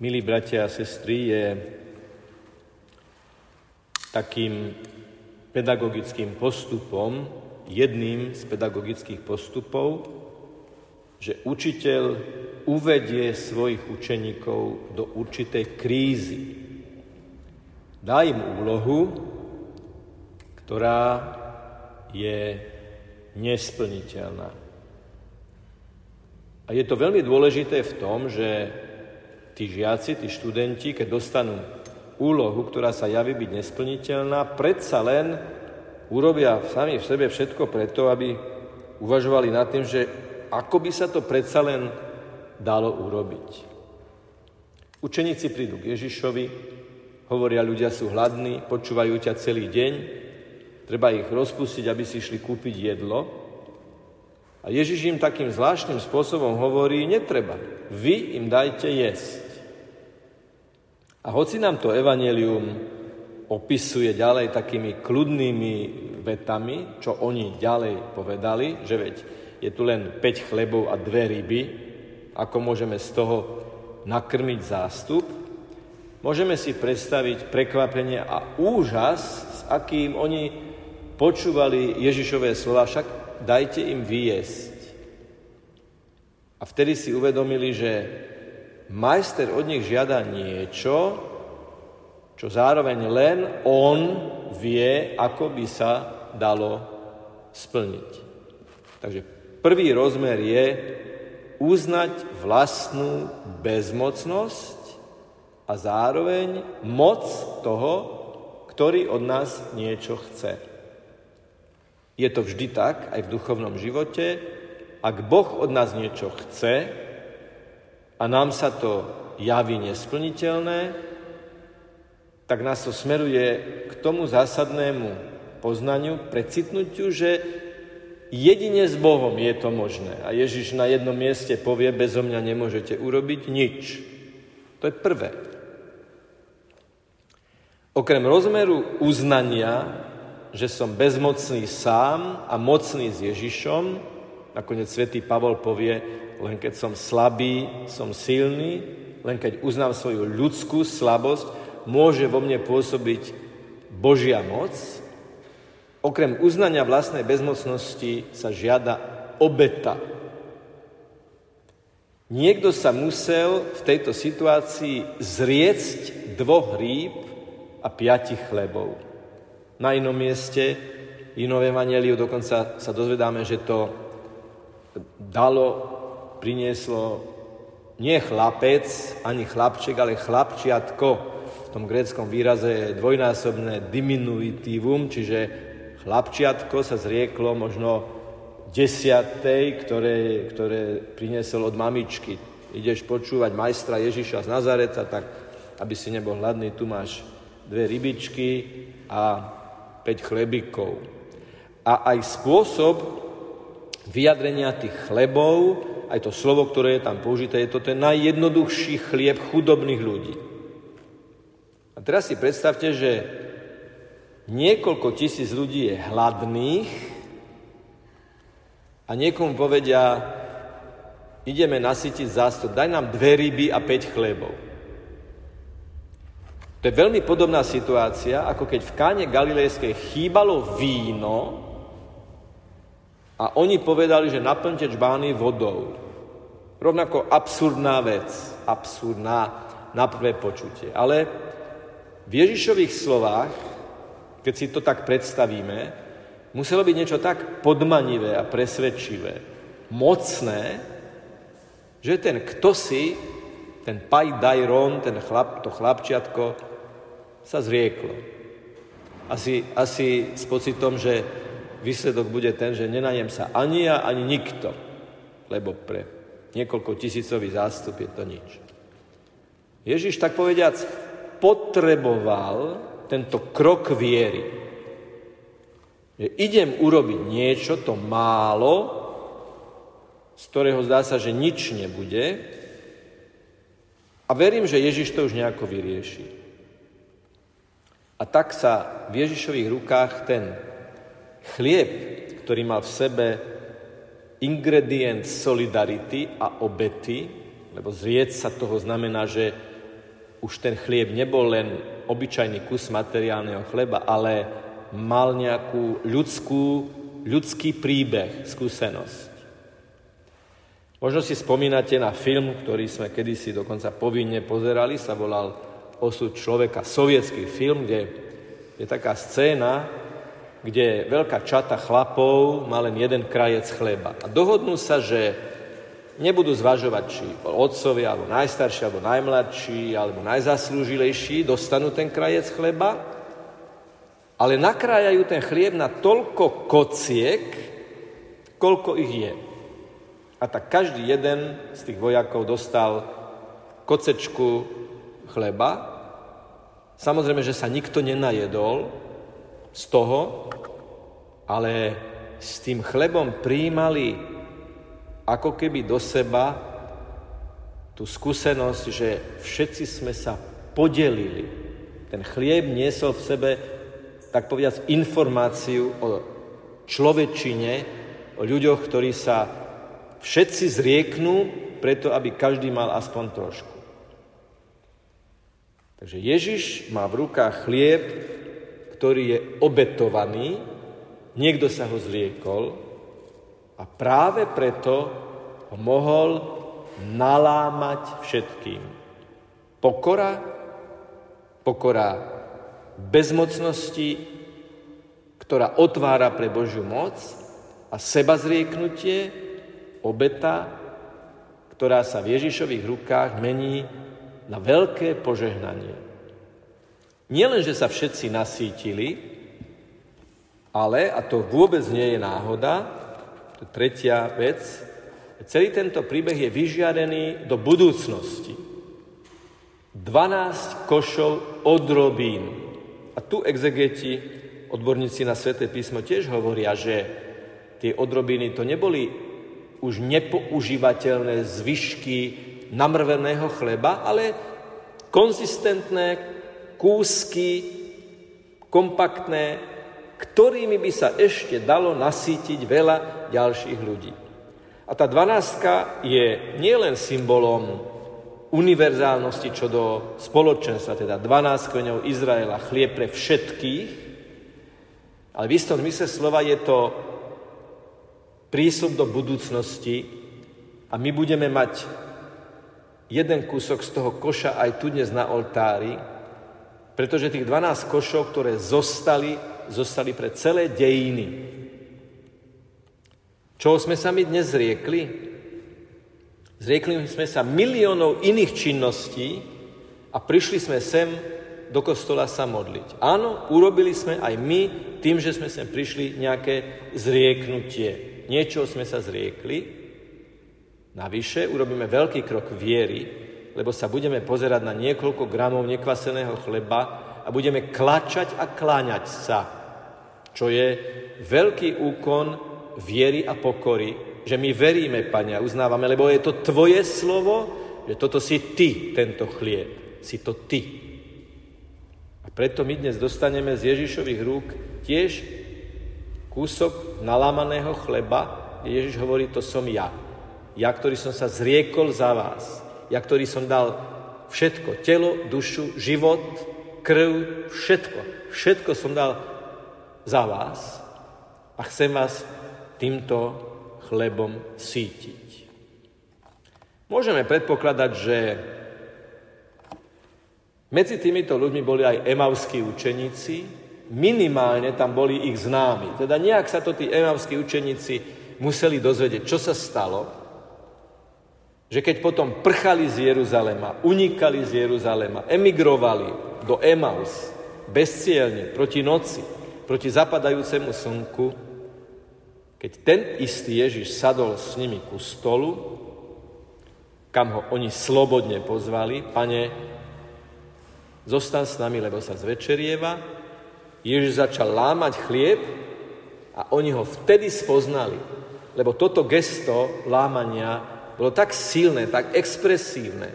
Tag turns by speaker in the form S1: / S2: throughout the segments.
S1: milí bratia a sestry, je takým pedagogickým postupom, jedným z pedagogických postupov, že učiteľ uvedie svojich učeníkov do určitej krízy. Dá im úlohu, ktorá je nesplniteľná. A je to veľmi dôležité v tom, že tí žiaci, tí študenti, keď dostanú úlohu, ktorá sa javí byť nesplniteľná, predsa len urobia sami v sebe všetko preto, aby uvažovali nad tým, že ako by sa to predsa len dalo urobiť. Učeníci prídu k Ježišovi, hovoria, ľudia sú hladní, počúvajú ťa celý deň, treba ich rozpustiť, aby si išli kúpiť jedlo. A Ježiš im takým zvláštnym spôsobom hovorí, netreba, vy im dajte jesť. A hoci nám to evanelium opisuje ďalej takými kľudnými vetami, čo oni ďalej povedali, že veď je tu len 5 chlebov a dve ryby, ako môžeme z toho nakrmiť zástup, môžeme si predstaviť prekvapenie a úžas, s akým oni počúvali Ježišové slova, však dajte im vyjesť. A vtedy si uvedomili, že majster od nich žiada niečo, čo zároveň len on vie, ako by sa dalo splniť. Takže prvý rozmer je uznať vlastnú bezmocnosť a zároveň moc toho, ktorý od nás niečo chce. Je to vždy tak, aj v duchovnom živote, ak Boh od nás niečo chce, a nám sa to javí nesplniteľné, tak nás to smeruje k tomu zásadnému poznaniu, precitnutiu, že jedine s Bohom je to možné. A Ježiš na jednom mieste povie, bezo mňa nemôžete urobiť nič. To je prvé. Okrem rozmeru uznania, že som bezmocný sám a mocný s Ježišom, nakoniec svätý Pavol povie, len keď som slabý, som silný, len keď uznám svoju ľudskú slabosť, môže vo mne pôsobiť Božia moc. Okrem uznania vlastnej bezmocnosti sa žiada obeta. Niekto sa musel v tejto situácii zriecť dvoch rýb a piatich chlebov. Na inom mieste, inom evaneliu dokonca sa dozvedáme, že to dalo prinieslo nie chlapec, ani chlapček, ale chlapčiatko. V tom gréckom výraze je dvojnásobné diminuitívum, čiže chlapčiatko sa zrieklo možno desiatej, ktoré, ktoré priniesol od mamičky. Ideš počúvať majstra Ježiša z Nazareta, tak aby si nebol hladný, tu máš dve rybičky a 5 chlebíkov. A aj spôsob vyjadrenia tých chlebov aj to slovo, ktoré je tam použité, je to ten najjednoduchší chlieb chudobných ľudí. A teraz si predstavte, že niekoľko tisíc ľudí je hladných a niekomu povedia, ideme nasytiť zástup, daj nám dve ryby a päť chlebov. To je veľmi podobná situácia, ako keď v káne Galilejskej chýbalo víno a oni povedali, že naplňte čbány vodou. Rovnako absurdná vec, absurdná na prvé počutie. Ale v Ježišových slovách, keď si to tak predstavíme, muselo byť niečo tak podmanivé a presvedčivé, mocné, že ten kto si, ten pajdajron, ten chlap, to chlapčiatko, sa zrieklo. Asi, asi s pocitom, že výsledok bude ten, že nenajem sa ani ja, ani nikto, lebo pre niekoľko tisícový zástup je to nič. Ježiš, tak povediac, potreboval tento krok viery. Že idem urobiť niečo, to málo, z ktorého zdá sa, že nič nebude, a verím, že Ježiš to už nejako vyrieši. A tak sa v Ježišových rukách ten Chlieb, ktorý mal v sebe ingredient solidarity a obety, lebo zrieť sa toho znamená, že už ten chlieb nebol len obyčajný kus materiálneho chleba, ale mal nejakú ľudskú, ľudský príbeh, skúsenosť. Možno si spomínate na film, ktorý sme kedysi dokonca povinne pozerali, sa volal Osud človeka, sovietský film, kde je taká scéna, kde veľká čata chlapov má len jeden krajec chleba. A dohodnú sa, že nebudú zvažovať, či otcovia, alebo najstarší, alebo najmladší, alebo najzaslúžilejší dostanú ten krajec chleba, ale nakrájajú ten chlieb na toľko kociek, koľko ich je. A tak každý jeden z tých vojakov dostal kocečku chleba. Samozrejme, že sa nikto nenajedol z toho, ale s tým chlebom príjmali ako keby do seba tú skúsenosť, že všetci sme sa podelili. Ten chlieb niesol v sebe, tak povedať, informáciu o človečine, o ľuďoch, ktorí sa všetci zrieknú, preto aby každý mal aspoň trošku. Takže Ježiš má v rukách chlieb, ktorý je obetovaný, niekto sa ho zriekol a práve preto ho mohol nalámať všetkým. Pokora, pokora bezmocnosti, ktorá otvára pre Božiu moc a seba zrieknutie, obeta, ktorá sa v Ježišových rukách mení na veľké požehnanie. Nielen, že sa všetci nasítili, ale, a to vôbec nie je náhoda, to je tretia vec, celý tento príbeh je vyžiarený do budúcnosti. 12 košov odrobín. A tu exegeti, odborníci na Sveté písmo tiež hovoria, že tie odrobiny to neboli už nepoužívateľné zvyšky namrveného chleba, ale konzistentné kúsky, kompaktné, ktorými by sa ešte dalo nasítiť veľa ďalších ľudí. A tá dvanáctka je nielen symbolom univerzálnosti čo do spoločenstva, teda 12 kveňov Izraela, chlieb pre všetkých, ale v istom zmysle slova je to prísľub do budúcnosti a my budeme mať jeden kúsok z toho koša aj tu dnes na oltári, pretože tých 12 košov, ktoré zostali, zostali pre celé dejiny. Čoho sme sa my dnes zriekli? Zriekli sme sa miliónov iných činností a prišli sme sem do kostola sa modliť. Áno, urobili sme aj my tým, že sme sem prišli nejaké zrieknutie niečo sme sa zriekli, navyše urobíme veľký krok viery, lebo sa budeme pozerať na niekoľko gramov nekvaseného chleba a budeme klačať a kláňať sa, čo je veľký úkon viery a pokory, že my veríme, Pane, a uznávame, lebo je to Tvoje slovo, že toto si Ty, tento chlieb. Si to Ty. A preto my dnes dostaneme z Ježišových rúk tiež kúsok nalámaného chleba, Ježiš hovorí, to som ja. Ja, ktorý som sa zriekol za vás. Ja, ktorý som dal všetko, telo, dušu, život, krv, všetko. Všetko som dal za vás a chcem vás týmto chlebom sítiť. Môžeme predpokladať, že medzi týmito ľuďmi boli aj emavskí učeníci, minimálne tam boli ich známi. Teda nejak sa to tí emavskí učeníci museli dozvedieť, čo sa stalo, že keď potom prchali z Jeruzalema, unikali z Jeruzalema, emigrovali do Emaus, bezcielne, proti noci, proti zapadajúcemu slnku, keď ten istý Ježiš sadol s nimi ku stolu, kam ho oni slobodne pozvali, pane, zostan s nami, lebo sa zvečerieva, Ježiš začal lámať chlieb a oni ho vtedy spoznali. Lebo toto gesto lámania bolo tak silné, tak expresívne,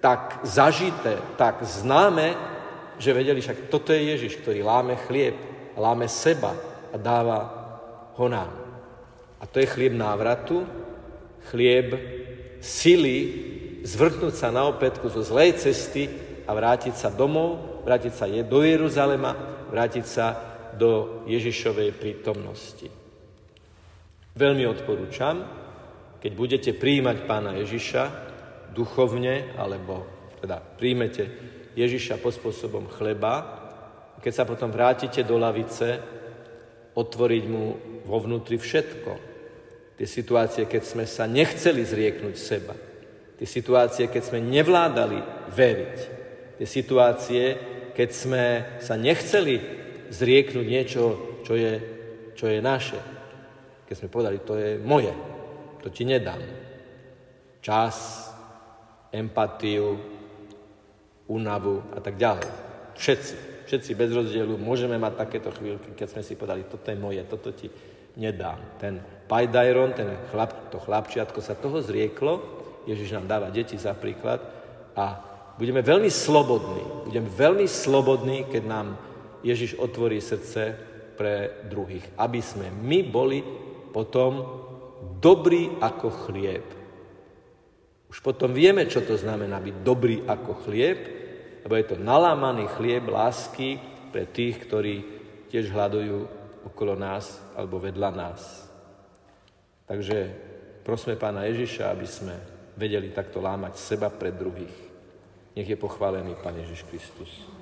S1: tak zažité, tak známe, že vedeli, však toto je Ježiš, ktorý láme chlieb, láme seba a dáva ho nám. A to je chlieb návratu, chlieb sily zvrtnúť sa na opätku zo zlej cesty a vrátiť sa domov, vrátiť sa do Jeruzalema, vrátiť sa do Ježišovej prítomnosti. Veľmi odporúčam, keď budete príjmať pána Ježiša duchovne, alebo teda príjmete Ježiša pod spôsobom chleba, keď sa potom vrátite do lavice, otvoriť mu vo vnútri všetko. Tie situácie, keď sme sa nechceli zrieknúť seba. Tie situácie, keď sme nevládali veriť. Tie situácie, keď sme sa nechceli zrieknúť niečo, čo je, čo je naše. Keď sme povedali, to je moje, to ti nedám. Čas, empatiu, únavu a tak ďalej. Všetci všetci bez rozdielu môžeme mať takéto chvíľky, keď sme si povedali, toto je moje, toto ti nedám. Ten pajdajron, ten chlap, to chlapčiatko sa toho zrieklo, Ježiš nám dáva deti za príklad a budeme veľmi slobodní. Budeme veľmi slobodní, keď nám Ježiš otvorí srdce pre druhých. Aby sme my boli potom dobrí ako chlieb. Už potom vieme, čo to znamená byť dobrý ako chlieb, lebo je to nalámaný chlieb lásky pre tých, ktorí tiež hľadujú okolo nás alebo vedľa nás. Takže prosme Pána Ježiša, aby sme vedeli takto lámať seba pre druhých. Nech je pochválený Pán Ježiš Kristus.